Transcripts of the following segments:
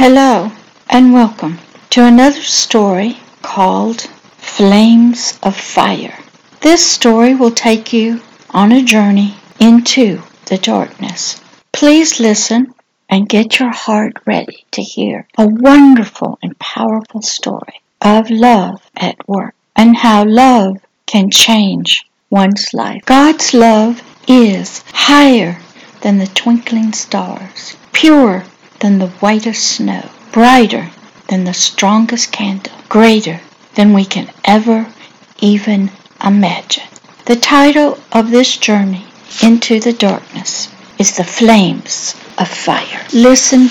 Hello, and welcome to another story called Flames of Fire. This story will take you on a journey into the darkness. Please listen and get your heart ready to hear a wonderful and powerful story of love at work and how love can change one's life. God's love is higher than the twinkling stars, purer than the whitest snow, brighter than the strongest candle, greater than we can ever even imagine. The title of this journey into the darkness is The Flames of Fire. Listen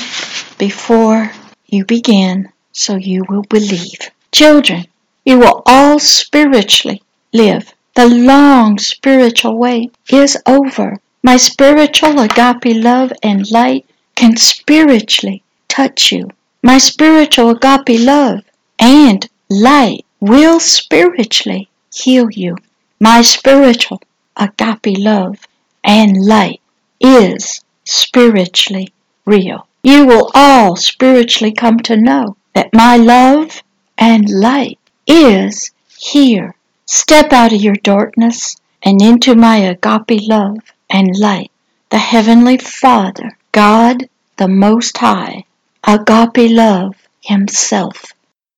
before you begin so you will believe. Children, you will all spiritually live. The long spiritual wait is over. My spiritual agape love and light can spiritually touch you. My spiritual agape love and light will spiritually heal you. My spiritual agape love and light is spiritually real. You will all spiritually come to know that my love and light is here. Step out of your darkness and into my agape love and light. The Heavenly Father God the Most High, agape love himself.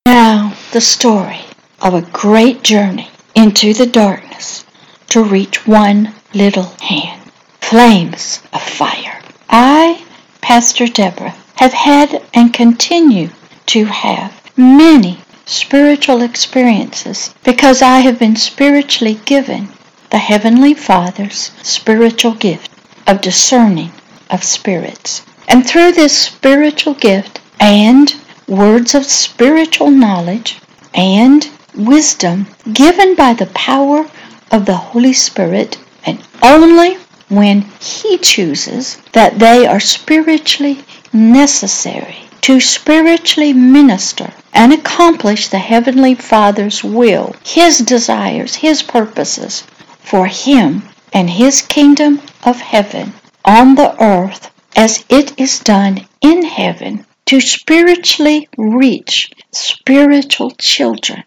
Now the story of a great journey into the darkness to reach one little hand. Flames of fire. I, Pastor Deborah, have had and continue to have many spiritual experiences because I have been spiritually given the Heavenly Father's spiritual gift of discerning of spirits. And through this spiritual gift and words of spiritual knowledge and wisdom given by the power of the Holy Spirit, and only when He chooses that they are spiritually necessary to spiritually minister and accomplish the Heavenly Father's will, His desires, His purposes for Him and His kingdom of heaven on the earth as it is done in heaven to spiritually reach spiritual children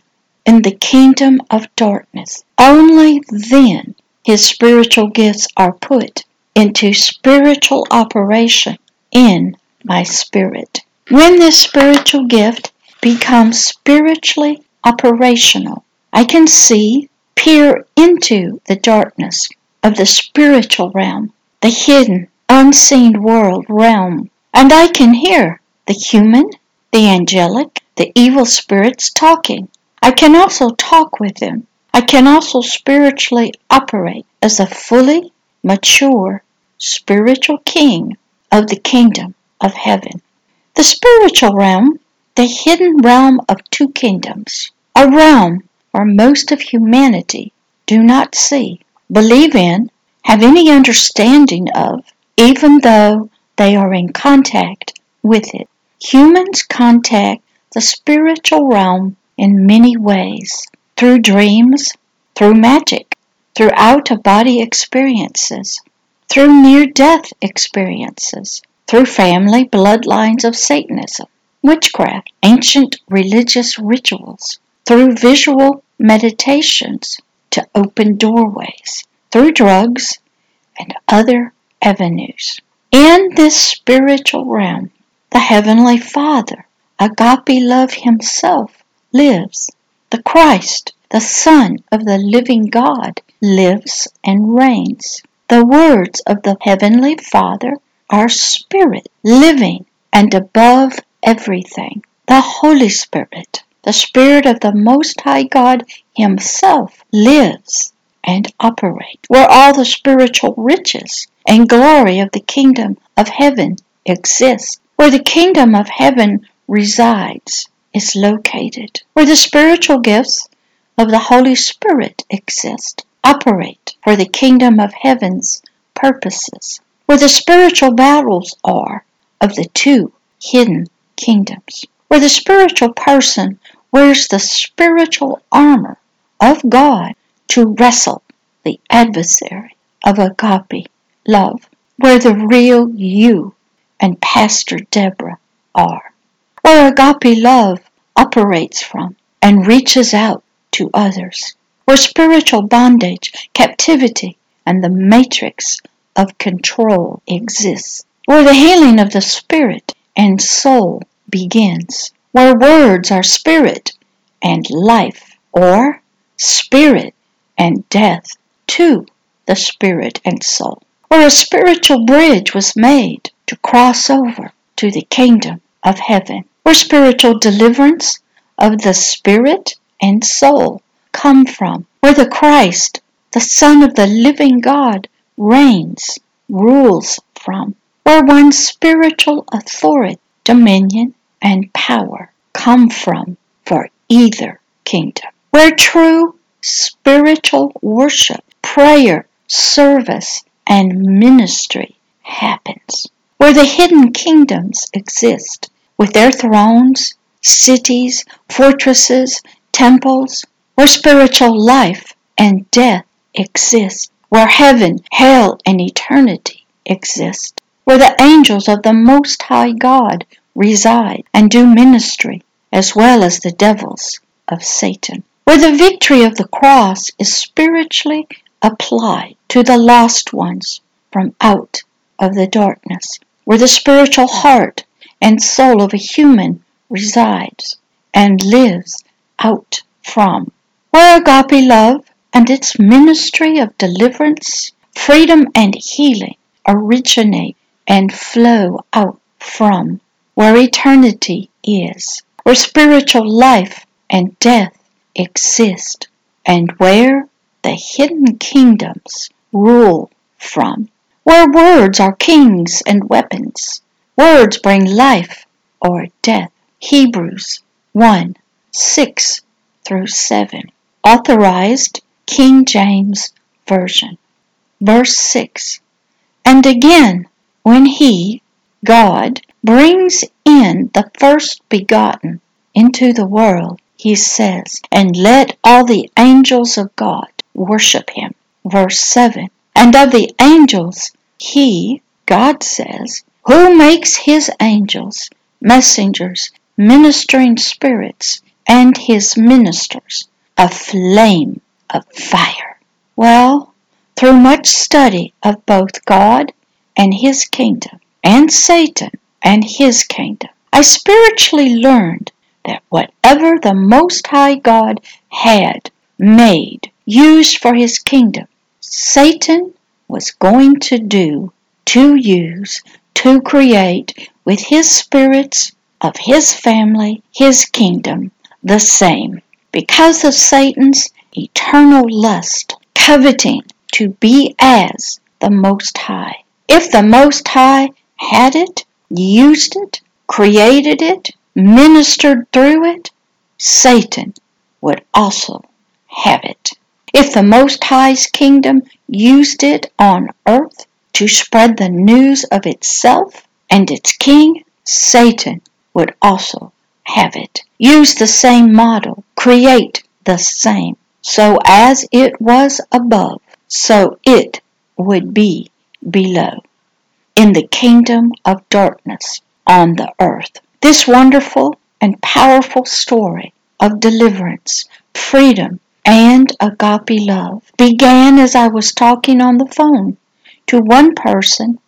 in the kingdom of darkness. Only then his spiritual gifts are put into spiritual operation in my spirit. When this spiritual gift becomes spiritually operational, I can see, peer into the darkness of the spiritual realm, the hidden, unseen world realm, and I can hear the human, the angelic, the evil spirits talking. I can also talk with them. I can also spiritually operate as a fully mature spiritual king of the kingdom of heaven. The spiritual realm, the hidden realm of two kingdoms, a realm where most of humanity do not see, believe in, have any understanding of, even though they are in contact with it. Humans contact the spiritual realm in many ways through dreams, through magic, through out of body experiences, through near death experiences, through family bloodlines of Satanism, witchcraft, ancient religious rituals, through visual meditations to open doorways, through drugs and other avenues. In this spiritual realm, the Heavenly Father, Agape Love Himself, lives. The Christ, the Son of the living God, lives and reigns. The words of the Heavenly Father are spirit, living, and above everything. The Holy Spirit, the Spirit of the Most High God Himself, lives and operate, where all the spiritual riches and glory of the kingdom of heaven exists, where the kingdom of heaven resides, is located, where the spiritual gifts of the Holy Spirit exist, operate for the kingdom of heaven's purposes, where the spiritual battles are of the two hidden kingdoms, where the spiritual person wears the spiritual armor of God to wrestle the adversary of agape love, where the real you and Pastor Deborah are. where agape love operates from and reaches out to others, where spiritual bondage, captivity, and the matrix of control exists, where the healing of the spirit and soul begins, where words are spirit and life, or spirit and death to the spirit and soul, where a spiritual bridge was made to cross over to the kingdom of heaven, where spiritual deliverance of the spirit and soul come from, where the Christ, the Son of the living God, reigns, rules from, where one's spiritual authority, dominion, and power come from for either kingdom, where true spiritual worship, prayer, service, and ministry happens, where the hidden kingdoms exist with their thrones, cities, fortresses, temples, where spiritual life and death exist, where heaven, hell, and eternity exist, where the angels of the Most High God reside and do ministry, as well as the devils of Satan, where the victory of the cross is spiritually applied to the lost ones from out of the darkness, where the spiritual heart and soul of a human resides and lives out from, where agape love and its ministry of deliverance, freedom, and healing originate and flow out from, where eternity is, where spiritual life and death exist, and where the hidden kingdoms rule from, where words are kings and weapons. Words bring life or death. Hebrews 1 6 through 7. Authorized King James Version. Verse 6 And again, when He, God, brings in the first begotten into the world, He says, And let all the angels of God worship Him. Verse 7 And of the angels, He, God says, Who makes His angels messengers, ministering spirits, and His ministers a flame of fire. Well, through much study of both God and His kingdom, and Satan and his kingdom, I spiritually learned that whatever the Most High God had made, used for His kingdom, Satan was going to do, to use, to create with his spirits of his family, his kingdom, the same because of Satan's eternal lust, coveting to be as the Most High. If the Most High had it, used it, created it, ministered through it, Satan would also have it. If the Most High's kingdom used it on earth to spread the news of itself and its king, Satan would also have it. Use the same model, create the same. So as it was above, so it would be below. In the kingdom of darkness on the earth. This wonderful and powerful story of deliverance, freedom, and agape love began as I was talking on the phone to one person,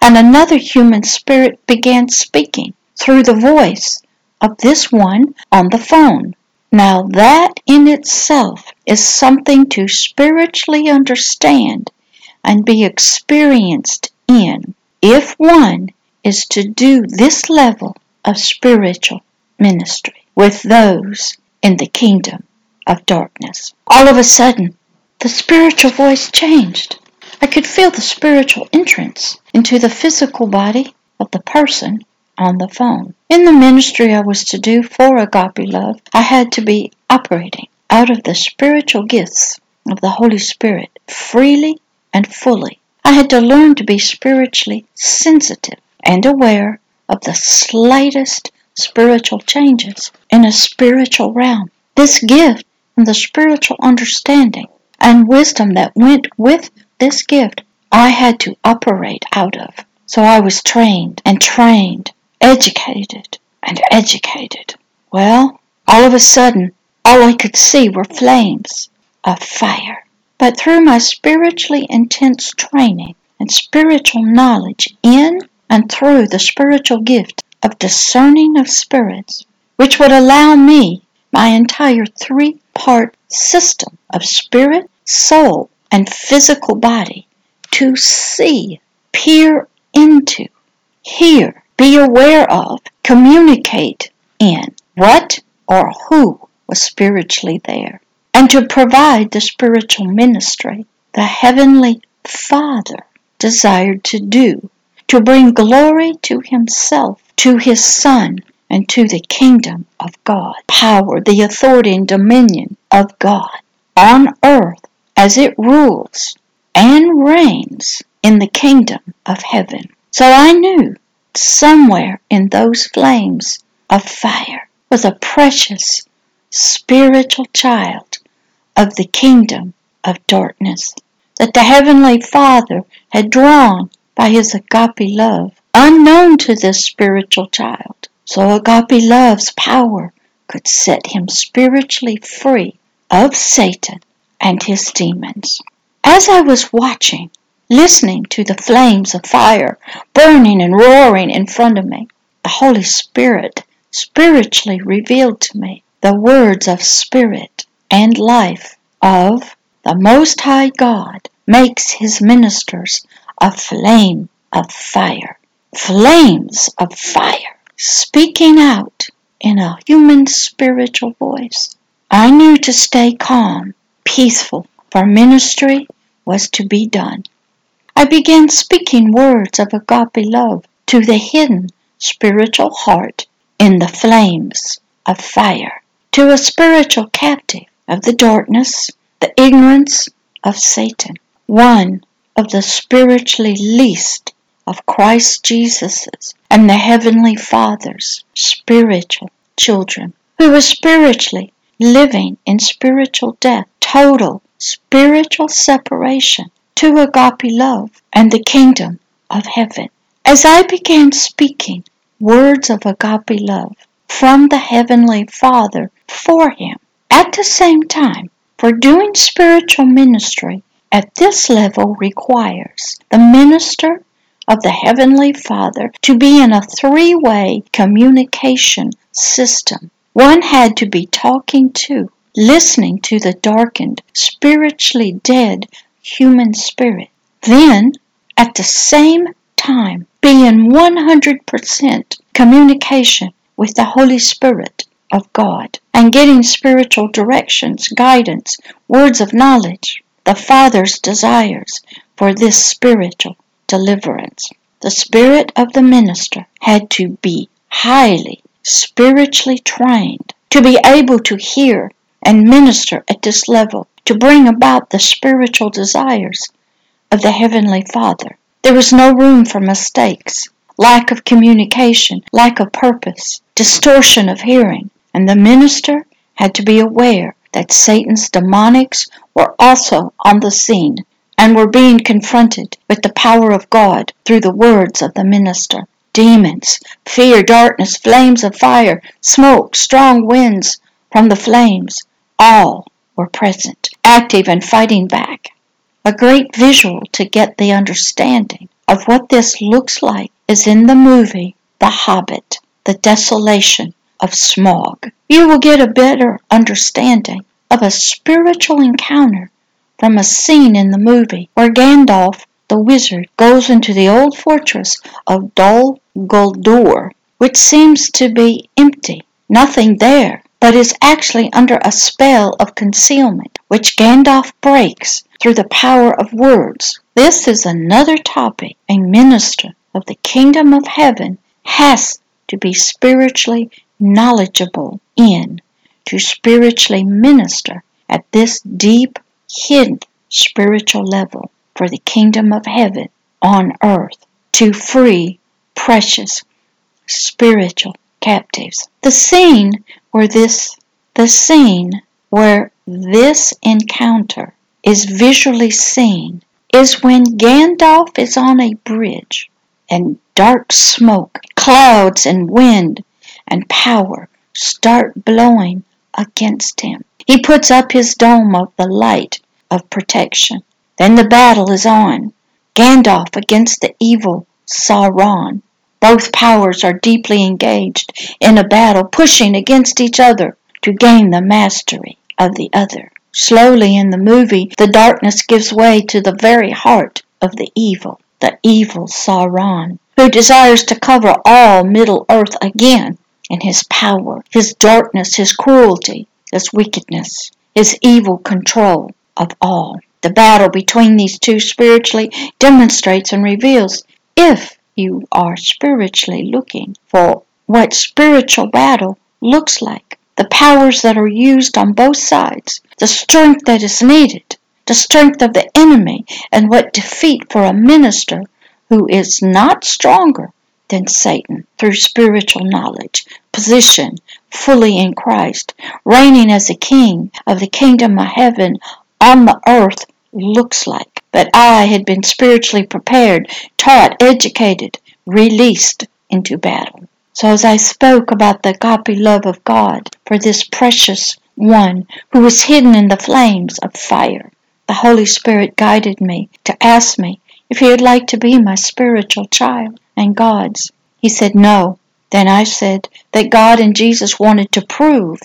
and another human spirit began speaking through the voice of this one on the phone. Now that in itself is something to spiritually understand and be experienced in if one is to do this level of spiritual ministry with those in the kingdom of darkness. All of a sudden, the spiritual voice changed. I could feel the spiritual entrance into the physical body of the person on the phone. In the ministry I was to do for Agape Love, I had to be operating out of the spiritual gifts of the Holy Spirit freely and fully. I had to learn to be spiritually sensitive and aware of the slightest spiritual changes in a spiritual realm. This gift and the spiritual understanding and wisdom that went with this gift I had to operate out of. So I was trained and trained educated and educated. Well, all of a sudden, all I could see were flames of fire. But through my spiritually intense training and spiritual knowledge in and through the spiritual gift of discerning of spirits, which would allow me, my entire three part system of spirit, soul, and physical body, to see, peer into, hear, be aware of, communicate in what or who was spiritually there, and to provide the spiritual ministry the Heavenly Father desired to do, to bring glory to Himself, to His Son, and to the kingdom of God, power, the authority and dominion of God on earth as it rules and reigns in the kingdom of heaven. So I knew somewhere in those flames of fire was a precious spiritual child of the kingdom of darkness that the Heavenly Father had drawn by his agape love, unknown to this spiritual child. So agape love's power could set him spiritually free of Satan and his demons. As I was watching, listening to the flames of fire burning and roaring in front of me, the Holy Spirit spiritually revealed to me the words of spirit and life of the Most High God makes his ministers a flame of fire. Flames of fire, speaking out in a human spiritual voice. I knew to stay calm, peaceful, for ministry was to be done. I began speaking words of agape love to the hidden spiritual heart in the flames of fire, to a spiritual captive of the darkness, the ignorance of Satan, one of the spiritually least of Christ Jesus's and the Heavenly Father's spiritual children, who was spiritually living in spiritual death, total spiritual separation to agape love and the kingdom of heaven. As I began speaking words of agape love from the Heavenly Father for him, at the same time, for doing spiritual ministry at this level requires the minister of the Heavenly Father to be in a three way communication system. One had to be talking to, listening to the darkened, spiritually dead human spirit. Then, at the same time, be in 100% communication with the Holy Spirit of God and getting spiritual directions, guidance, words of knowledge, the Father's desires for this spiritual deliverance. The spirit of the minister had to be highly spiritually trained to be able to hear and minister at this level to bring about the spiritual desires of the Heavenly Father. There was no room for mistakes, lack of communication, lack of purpose, distortion of hearing, and the minister had to be aware that Satan's demonics were also on the scene and were being confronted with the power of God through the words of the minister. Demons, fear, darkness, flames of fire, smoke, strong winds from the flames, all were present, active and fighting back. A great visual to get the understanding of what this looks like is in the movie The Hobbit, The Desolation of Smaug. You will get a better understanding of a spiritual encounter from a scene in the movie where Gandalf the wizard goes into the old fortress of Dol Guldur, which seems to be empty, nothing there, but is actually under a spell of concealment, which Gandalf breaks through the power of words. This is another topic a minister of the kingdom of heaven has to be spiritually knowledgeable in, to spiritually minister at this deep, hidden spiritual level for the kingdom of heaven on earth to free precious spiritual captives. The scene where this the scene where this encounter is visually seen is when Gandalf is on a bridge and dark smoke, clouds and wind and power start blowing against him. He puts up his dome of the light of protection. Then the battle is on. Gandalf against the evil Sauron. Both powers are deeply engaged in a battle, pushing against each other to gain the mastery of the other. Slowly in the movie, the darkness gives way to the very heart of the evil, the evil Sauron, who desires to cover all Middle Earth again in his power, his darkness, his cruelty, his wickedness, his evil control of all. The battle between these two spiritually demonstrates and reveals if you are spiritually looking for what spiritual battle looks like. The powers that are used on both sides, the strength that is needed, the strength of the enemy, and what defeat for a minister who is not stronger than Satan through spiritual knowledge, position fully in Christ, reigning as a king of the kingdom of heaven on the earth looks like. But I had been spiritually prepared, taught, educated, released into battle. So as I spoke about the agape love of God for this precious one who was hidden in the flames of fire, the Holy Spirit guided me to ask me if he would like to be my spiritual child and God's. He said no. Then I said that God and Jesus wanted to prove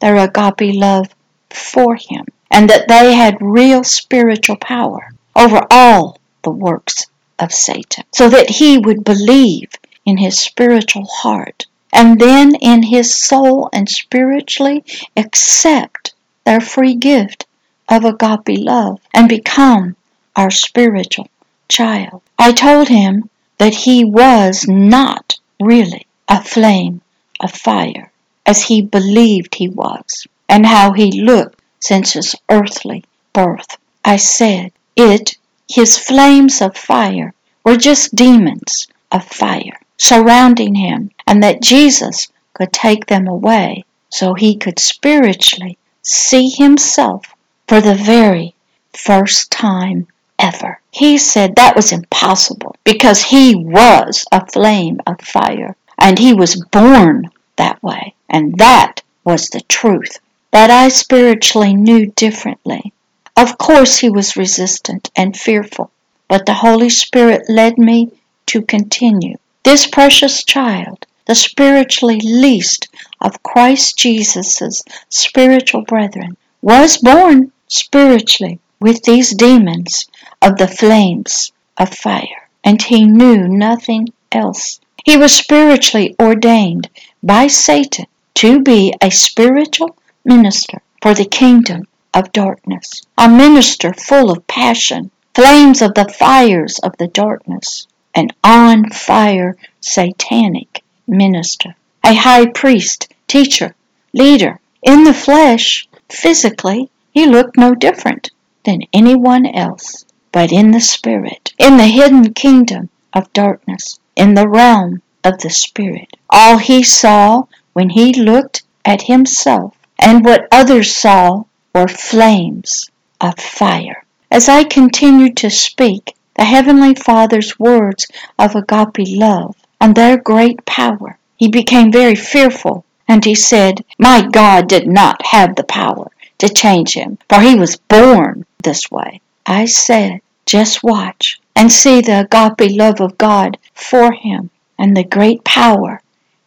their agape love for him and that they had real spiritual power over all the works of Satan, so that he would believe in his spiritual heart and then in his soul and spiritually accept their free gift of agape love and become our spiritual child. I told him that he was not really a flame of fire as he believed he was and how he looked since his earthly birth. I said, it, his flames of fire, were just demons of fire surrounding him, and that Jesus could take them away so he could spiritually see himself for the very first time ever. He said that was impossible because he was a flame of fire and he was born that way. And that was the truth that I spiritually knew differently. Of course, he was resistant and fearful, but the Holy Spirit led me to continue. This precious child, the spiritually least of Christ Jesus' spiritual brethren, was born spiritually with these demons of the flames of fire, and he knew nothing else. He was spiritually ordained by Satan to be a spiritual minister for the kingdom of darkness, a minister full of passion, flames of the fires of the darkness, an on fire satanic minister, a high priest, teacher, leader. In the flesh, physically, he looked no different than anyone else, but in the spirit, in the hidden kingdom of darkness, in the realm of the spirit, all he saw when he looked at himself and what others saw were flames of fire. As I continued to speak, the Heavenly Father's words of agape love and their great power, he became very fearful, and he said, My God did not have the power to change him, for he was born this way. I said, Just watch and see the agape love of God for him and the great power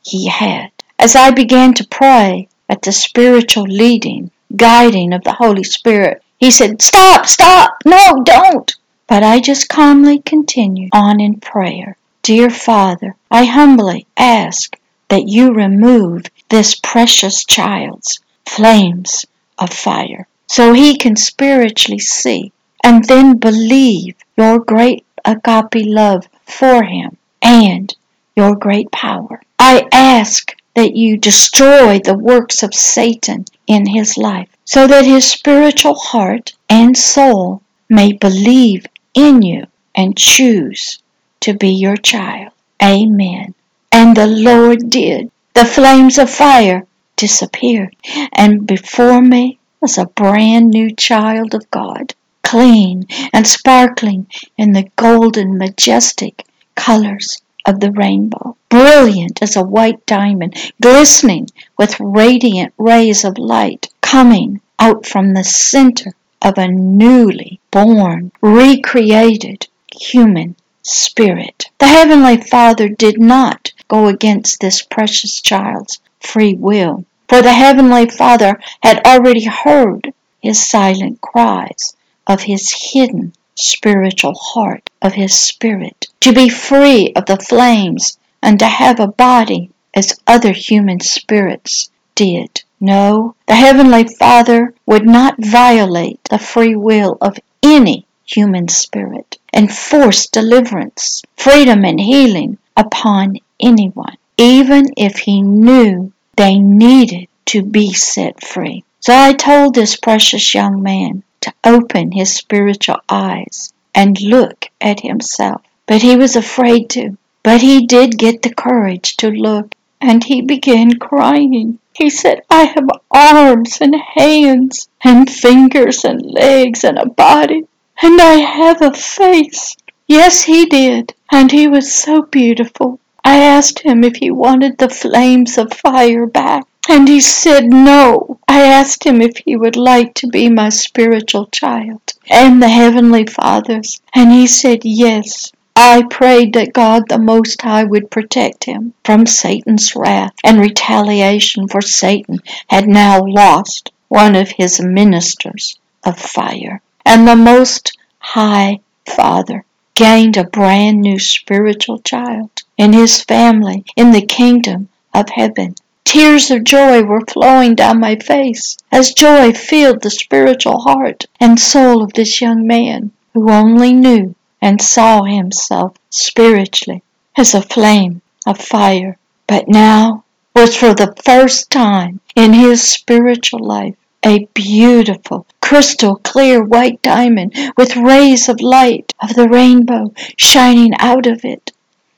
he had. As I began to pray, at the spiritual leading, guiding of the Holy Spirit. He said, Stop, stop, no, don't. But I just calmly continued on in prayer. Dear Father, I humbly ask that you remove this precious child's flames of fire so he can spiritually see and then believe your great agape love for him and your great power. I ask that you destroy the works of Satan in his life, so that his spiritual heart and soul may believe in you and choose to be your child. Amen. And the Lord did. The flames of fire disappeared, and before me was a brand new child of God, clean and sparkling in the golden, majestic colors of the rainbow, brilliant as a white diamond, glistening with radiant rays of light coming out from the center of a newly born, recreated human spirit. The Heavenly Father did not go against this precious child's free will, for the Heavenly Father had already heard his silent cries of his hidden spiritual heart, of his spirit, to be free of the flames and to have a body as other human spirits did. No, the Heavenly Father would not violate the free will of any human spirit and force deliverance, freedom, and healing upon anyone, even if he knew they needed to be set free. So I told this precious young man to open his spiritual eyes and look at himself. But he was afraid to. But he did get the courage to look, and he began crying. He said, I have arms and hands and fingers and legs and a body, and I have a face. Yes, he did, and he was so beautiful. I asked him if he wanted the flames of fire back, and he said no. I asked him if he would like to be my spiritual child and the Heavenly Father's, and he said yes. I prayed that God the Most High would protect him from Satan's wrath and retaliation, for Satan had now lost one of his ministers of fire. And the Most High Father gained a brand new spiritual child in his family in the kingdom of heaven. Tears of joy were flowing down my face as joy filled the spiritual heart and soul of this young man who only knew and saw himself spiritually as a flame of fire, but now was for the first time in his spiritual life a beautiful, crystal clear white diamond with rays of light of the rainbow shining out of it.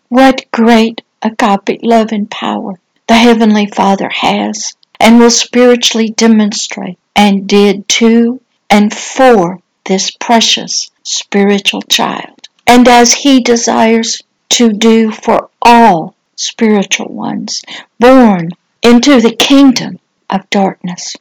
What great agape love and power the Heavenly Father has and will spiritually demonstrate and did to and for this precious spiritual child, and as He desires to do for all spiritual ones born into the kingdom of darkness.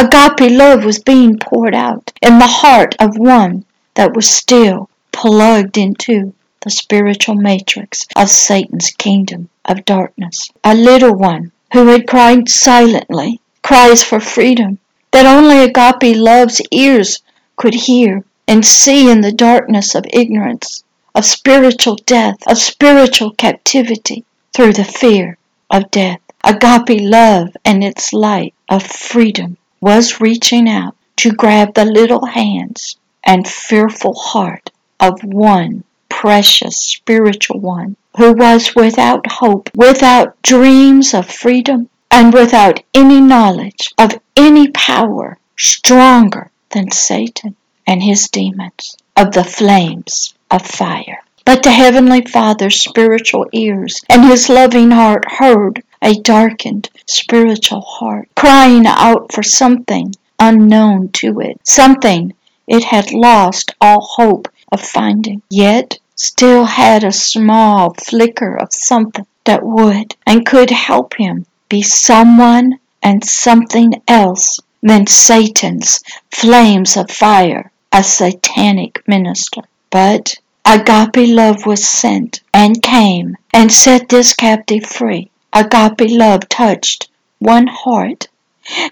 Agape love was being poured out in the heart of one that was still plugged into the spiritual matrix of Satan's kingdom of darkness. A little one who had cried silently, cries for freedom that only agape love's ears could hear and see in the darkness of ignorance, of spiritual death, of spiritual captivity through the fear of death. Agape love and its light of freedom was reaching out to grab the little hands and fearful heart of one precious spiritual one who was without hope, without dreams of freedom, and without any knowledge of any power stronger than Satan and his demons of the flames of fire. But the Heavenly Father's spiritual ears and his loving heart heard a darkened spiritual heart crying out for something unknown to it, something it had lost all hope of finding, yet still had a small flicker of something that would and could help him be someone and something else than Satan's flames of fire a satanic minister. But agape love was sent and came and set this captive free. Agape love touched one heart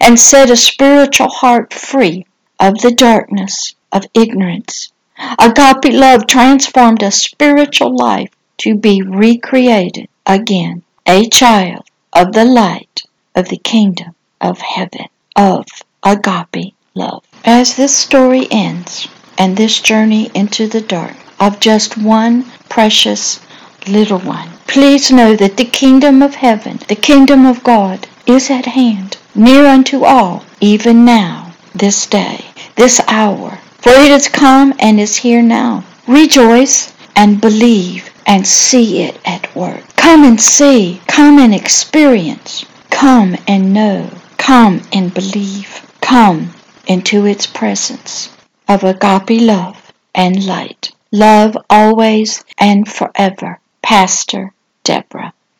and set a spiritual heart free of the darkness of ignorance. Agape love transformed a spiritual life to be recreated again, a child of the light of the kingdom of heaven, of agape love. As this story ends, and this journey into the dark of just one precious little one, please know that the kingdom of heaven, the kingdom of God, is at hand, near unto all, even now, this day, this hour. For it is come and is here now. Rejoice and believe and see it at work. Come and see, come and experience, come and know, come and believe, come into its presence of agape love and light. Love always and forever. Pastor Deborah.